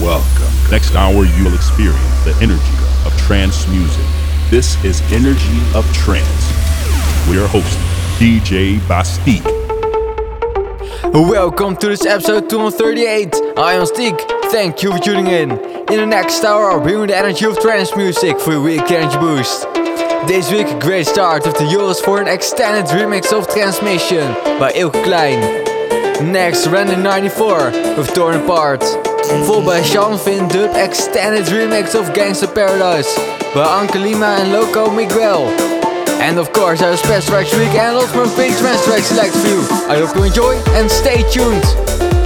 Welcome. Next hour, you will experience the energy of trance music. This is Energy of Trance. We are hosting DJ BastiQ. Welcome to this episode 238. I am BastiQ. Thank you for tuning in. In the next hour, I'll bring you the energy of trance music for your week energy boost. This week, a great start with the Joris Voorn an extended remix of Transmission by Eelke Kleijn. Next, Render 94 with Torn Apart. Followed by Sean Finn Dub extended remix of Gangsta Paradise by Anke Lima and Loco Miguel. And of course, our special tracks week and more big trance tracks select you. I hope you enjoy and stay tuned.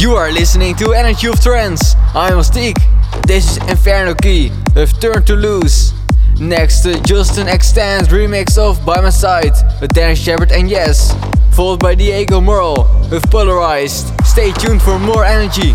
You are listening to Energy of Trance. I'm BastiQ. This is Inferno Key with Turn to Lose. Next, uh, Joston Extends remix of By My Side with Dennis Sheperd and JES. Followed by Diego Morrill with Polarized. Stay tuned for more energy.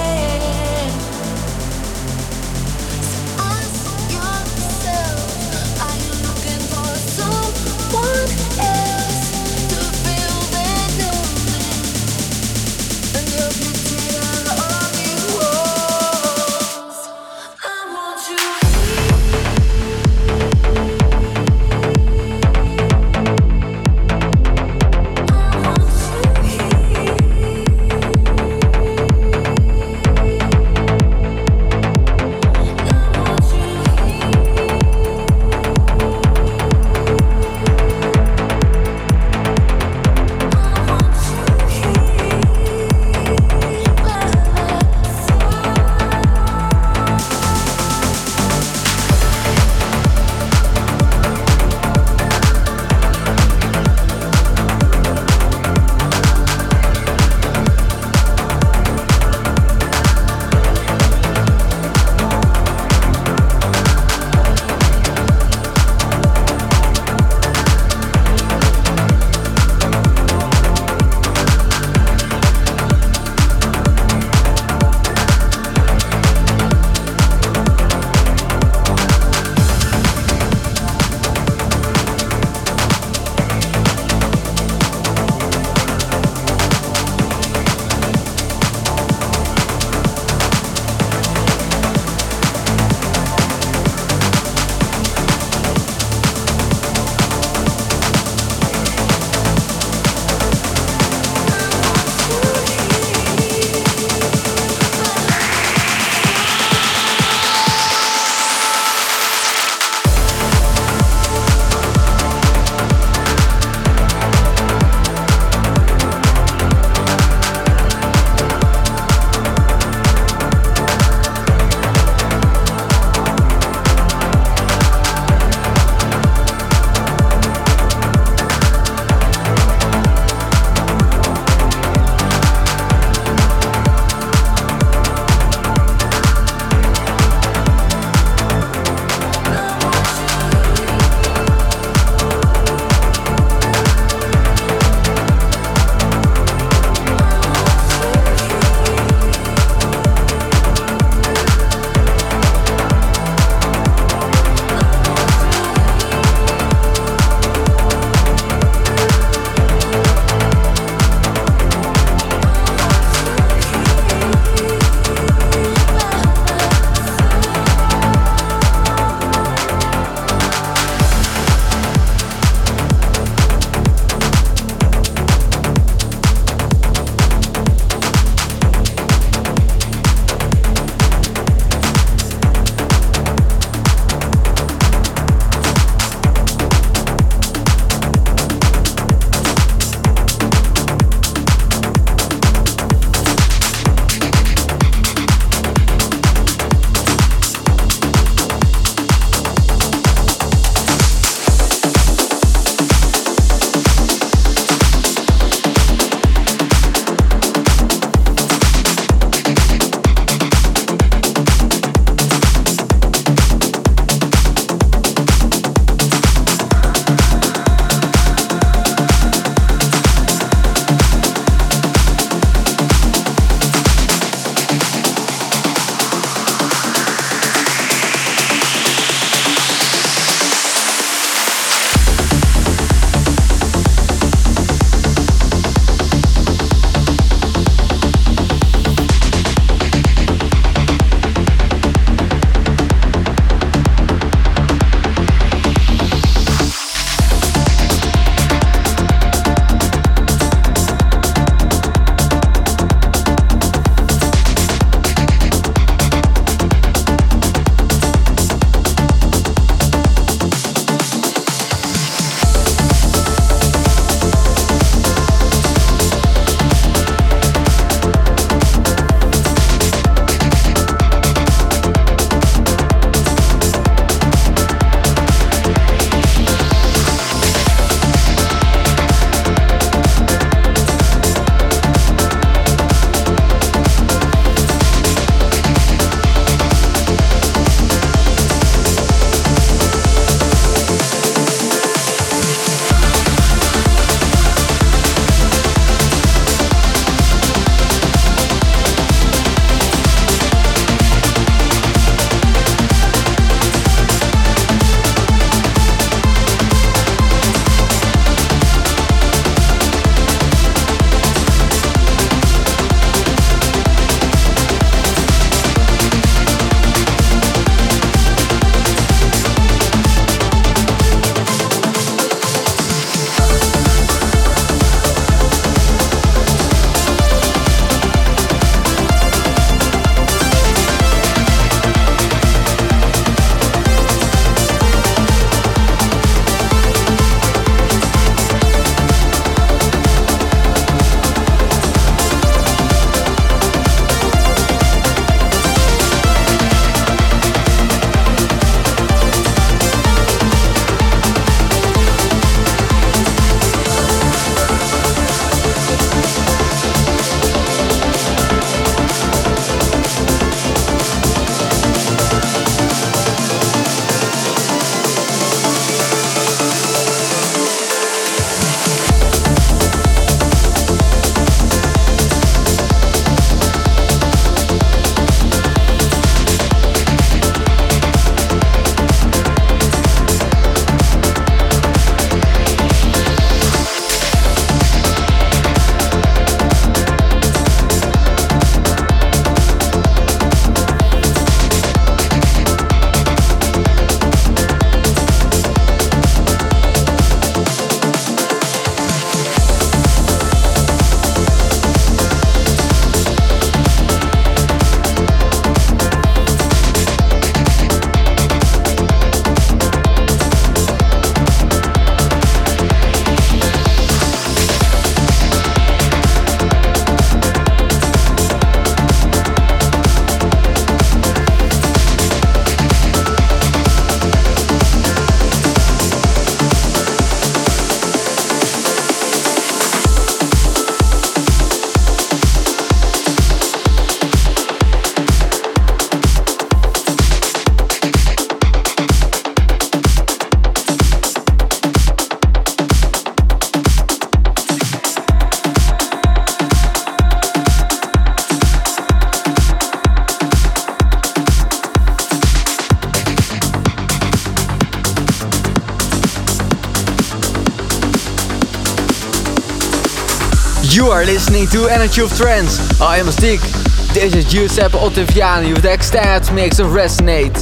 listening to Energy of Trance. I am BastiQ. This is Giuseppe Ottaviani with the extended mix of Resonate.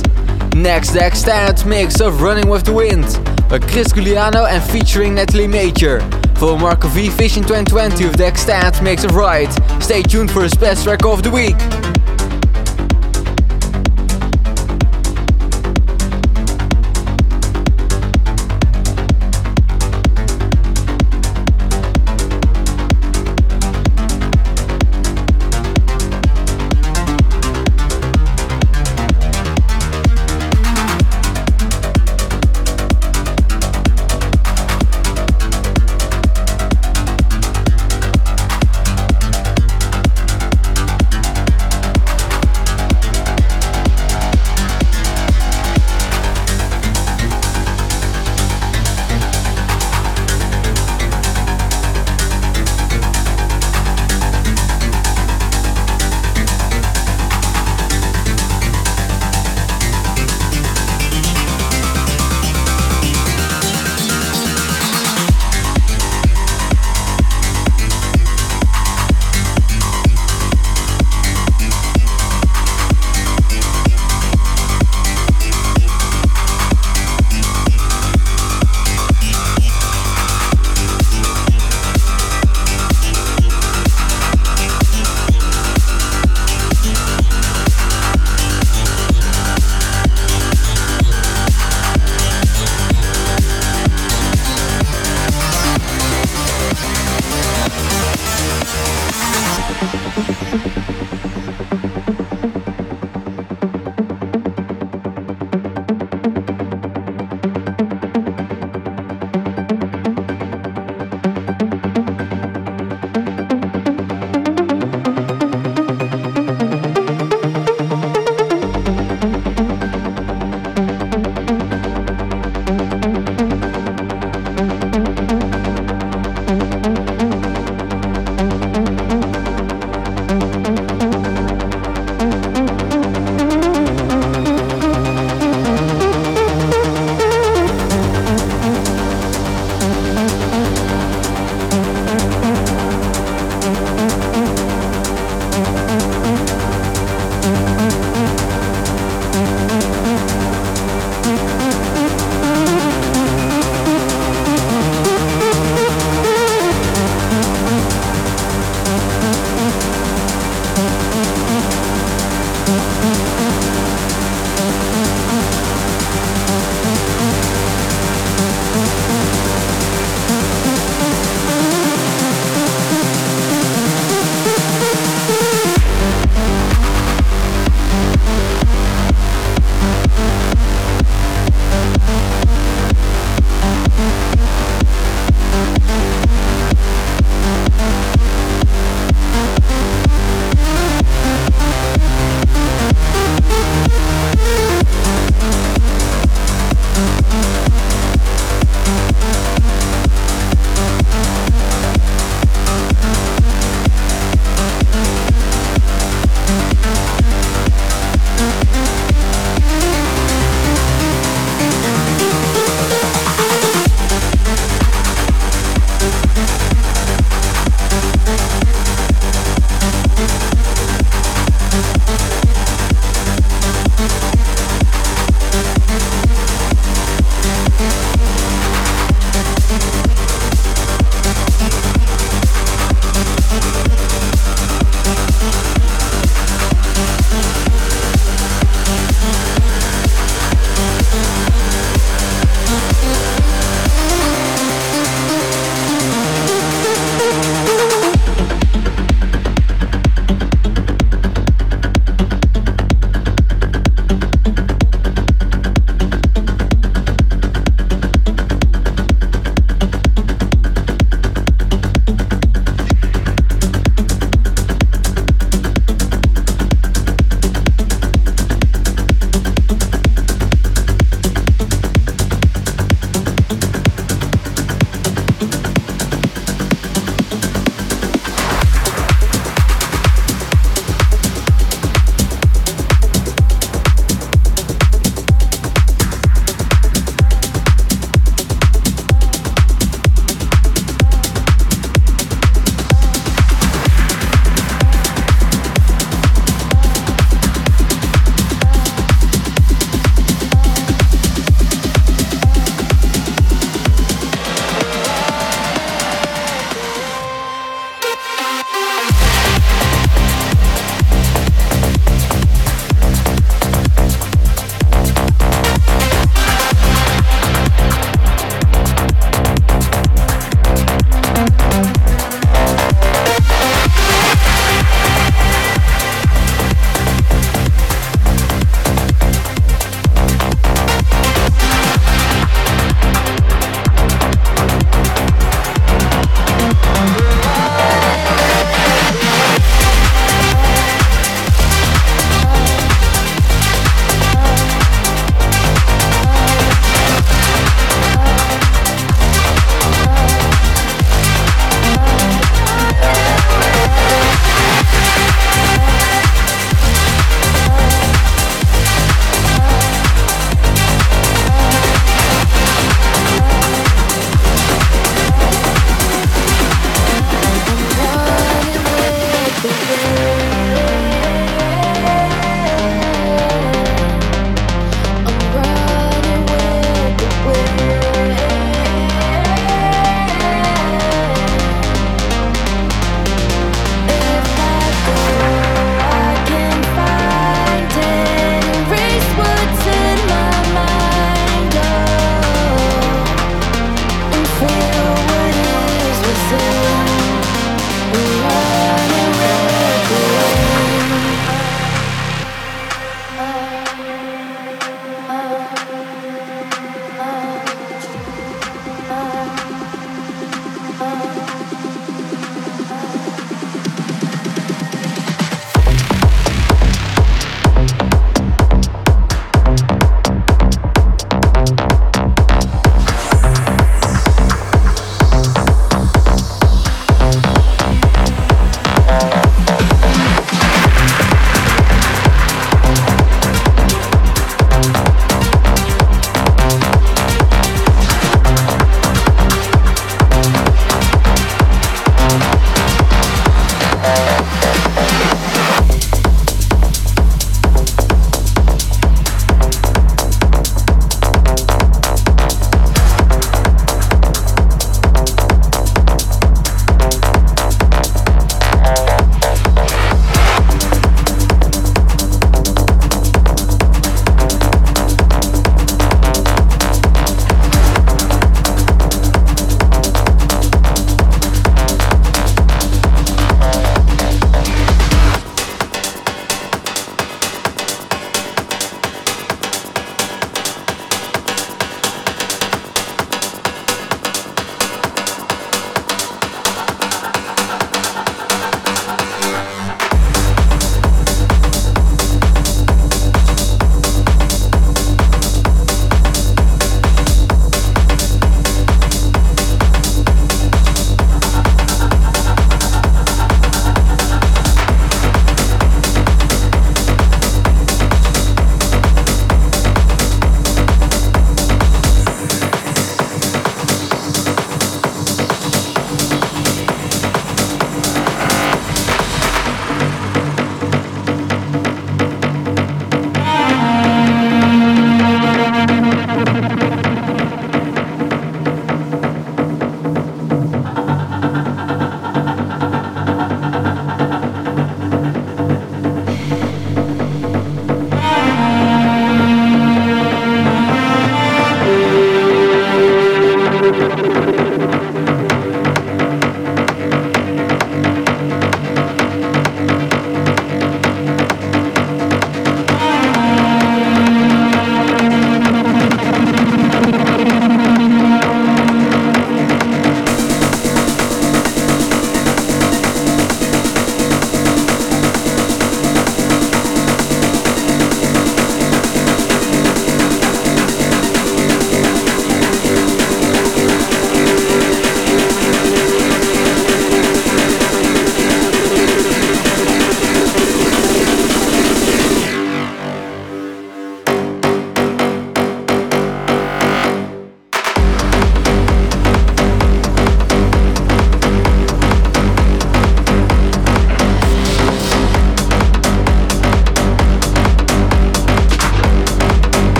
Next, the extended mix of Running with the Wind by Chris Giuliano and featuring Natalie Major. For Marco V Vision 2020 with the extended mix of Ride. Stay tuned for his best track of the week.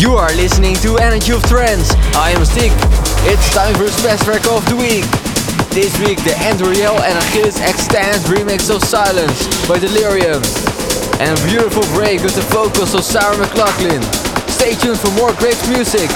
You are listening to Energy of Trance. I am BastiQ. It's time for the best track of the week. This week, the Andrew Rayel and Achilles extended remix of Silence by Delerium. And a beautiful break with the vocals of Sarah McLachlan. Stay tuned for more great music.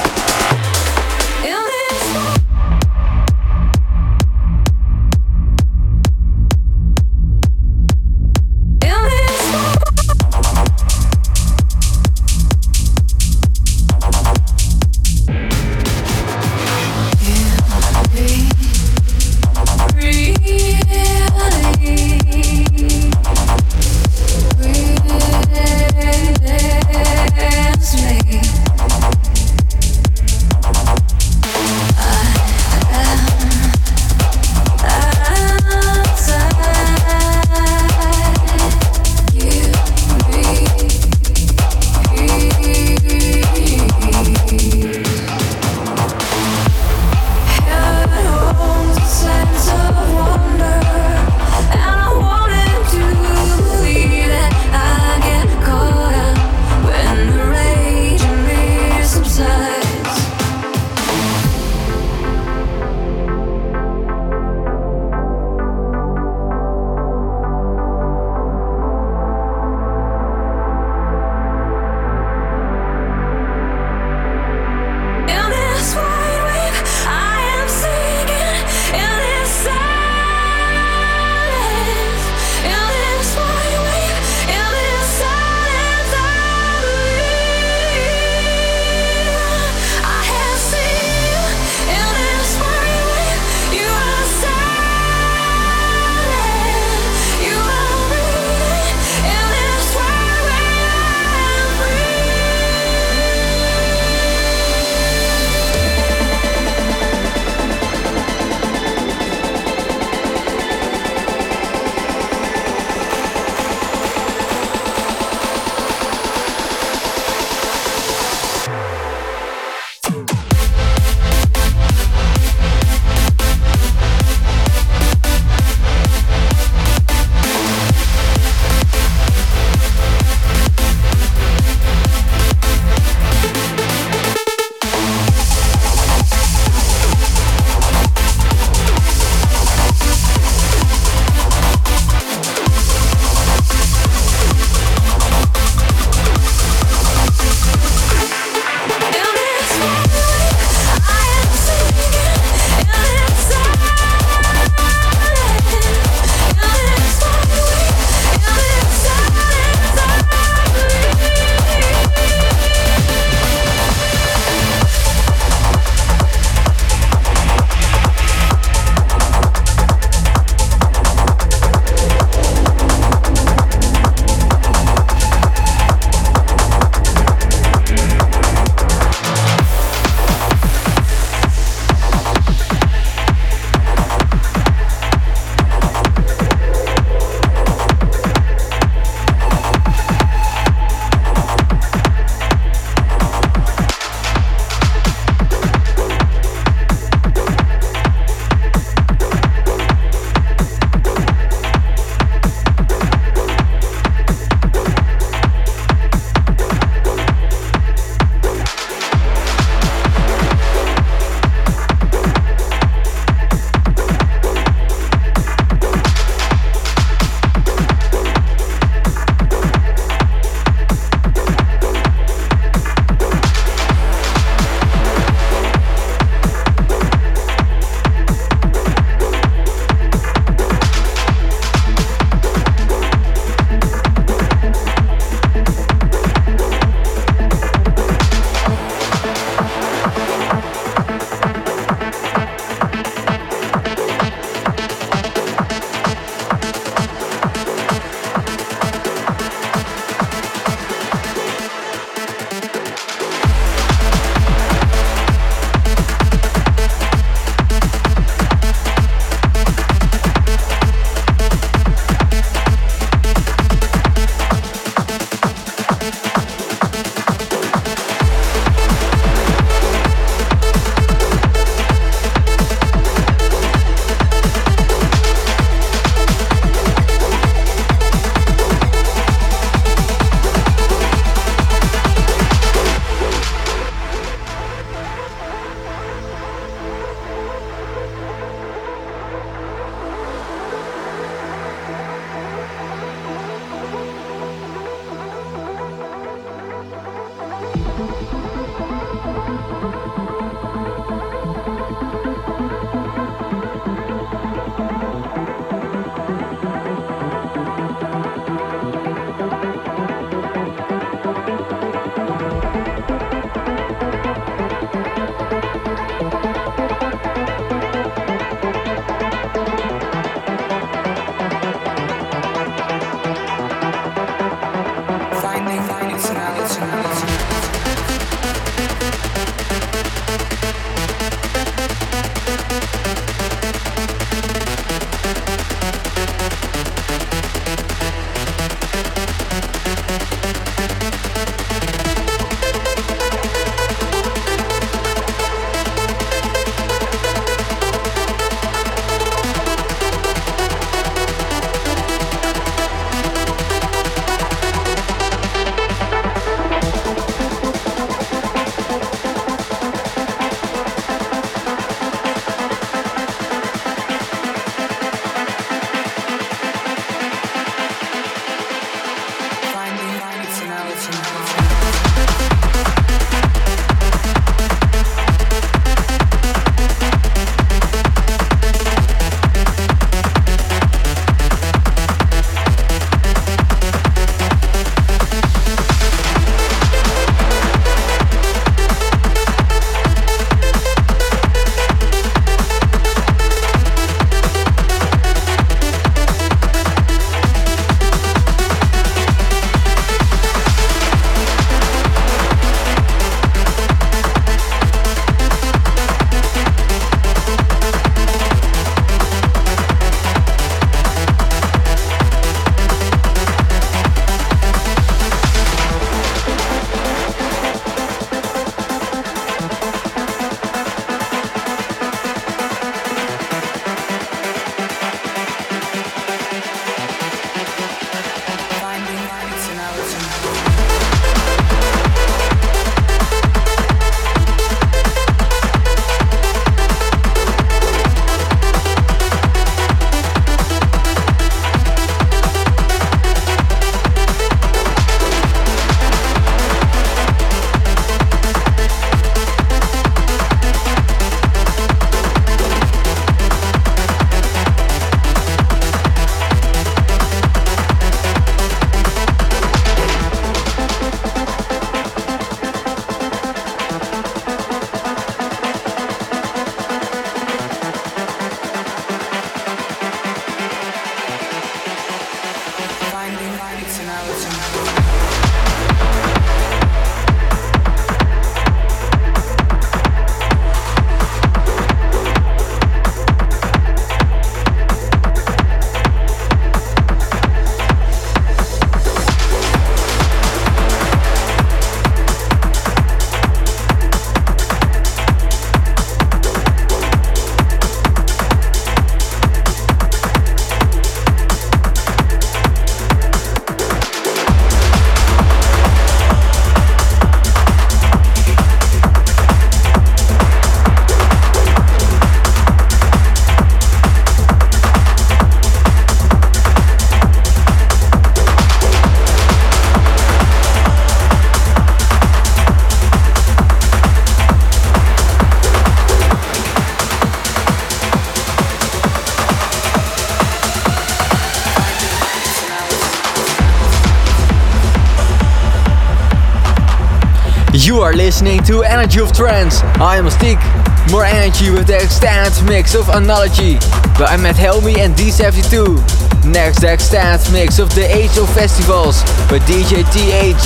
You are listening to Energy of Trance. I am BastiQ. More energy with the extended mix of Analogy by Ahmed Helmy and D72. Next, the extended mix of the Age of Festivals by DJ TH.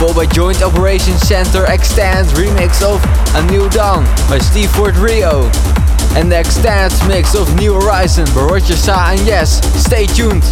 Followed by Joint Operations Center extended remix of A New Dawn by Steve Forte Rio. And the extended mix of New Horizon by Roger Shah and JES, stay tuned.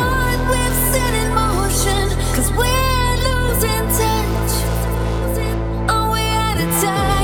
we're time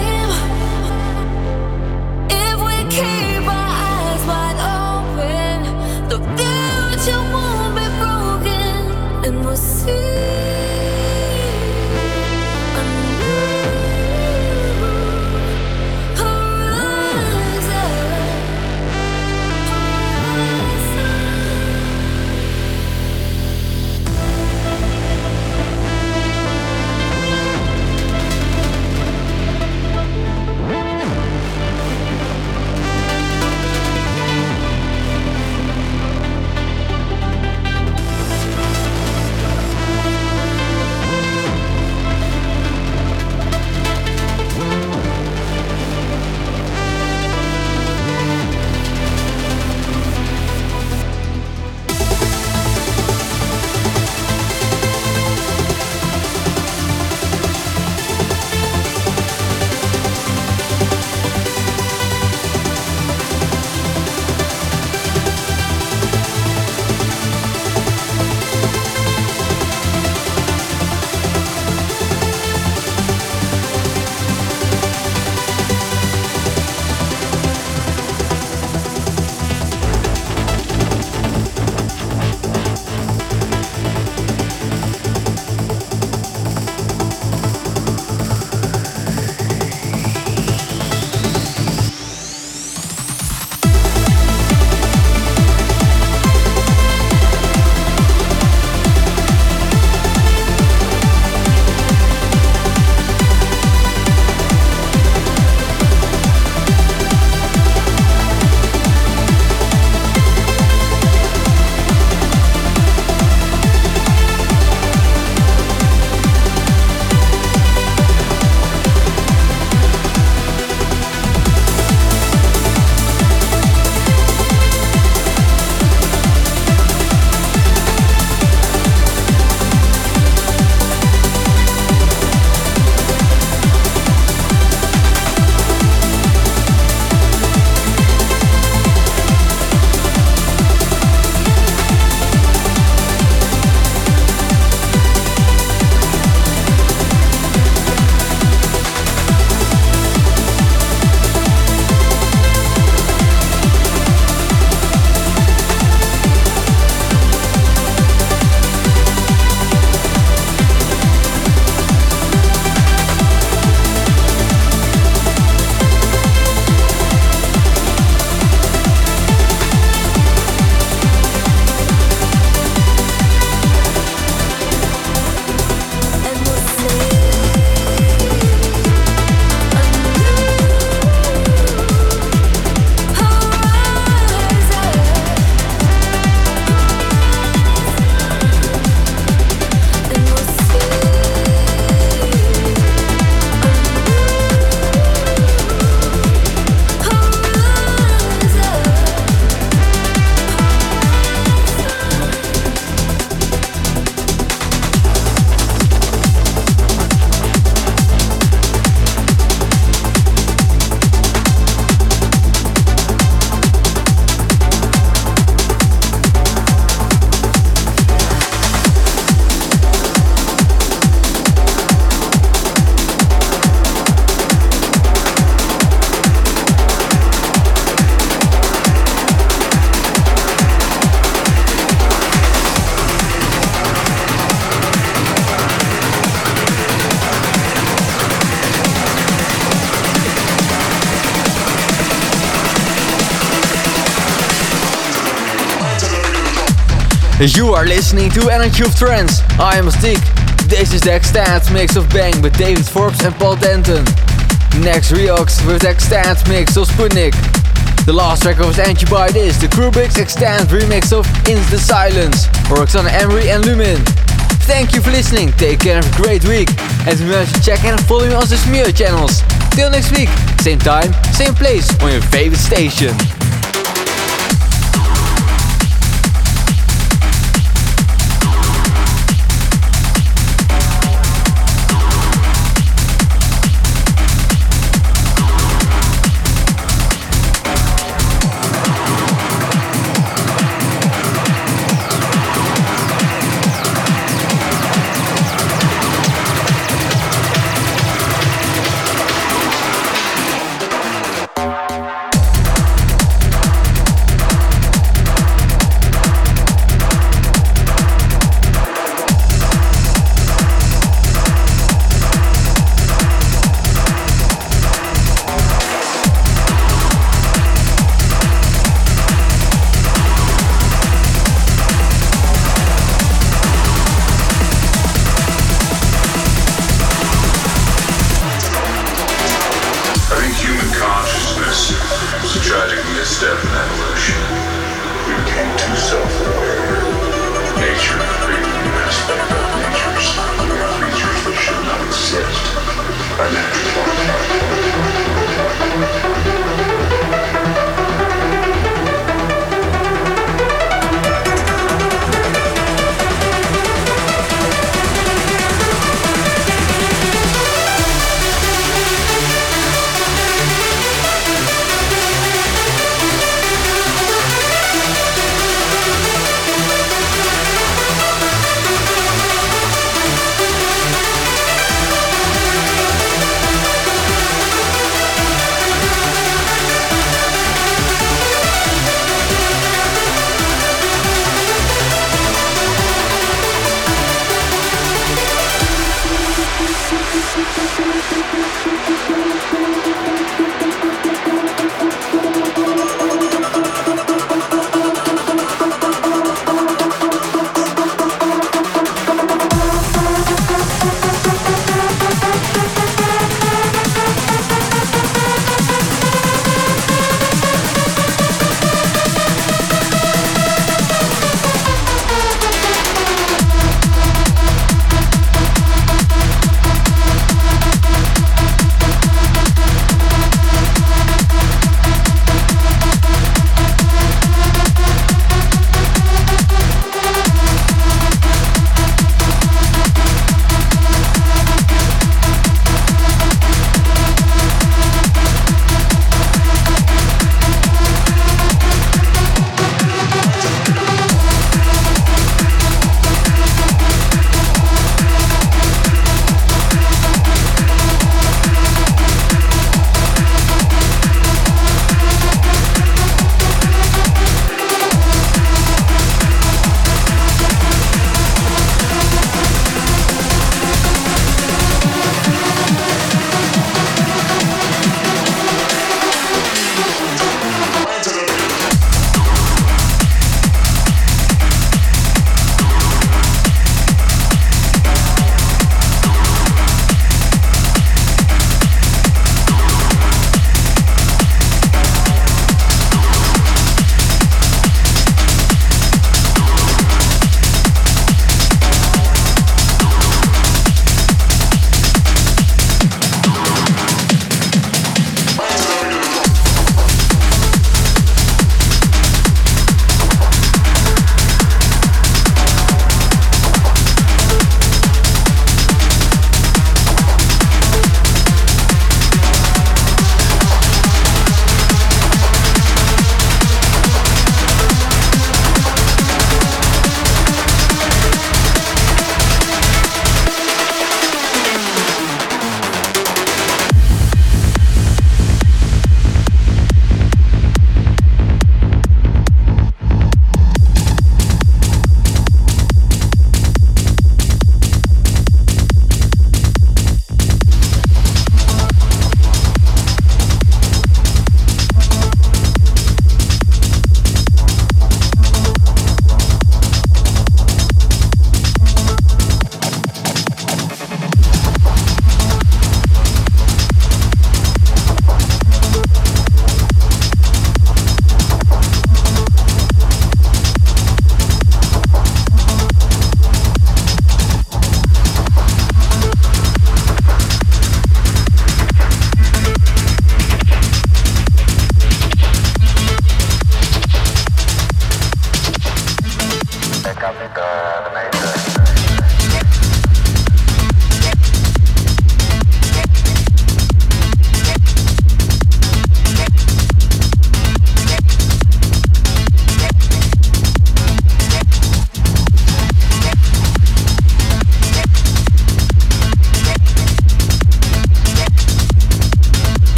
You are listening to Energy of Trance. I am BastiQ. This is the extended mix of Bang with David Forbes and Paul Denton. Next Rehoxx with the extended mix of Sputnik. The last track was Energy by This, the Crubbixz extended remix of In the Silence, Roxanne Emery and Luminn. Thank you for listening, take care and have a great week. And remember to check and follow me on the Smear channels. Till next week, same time, same place on your favorite station.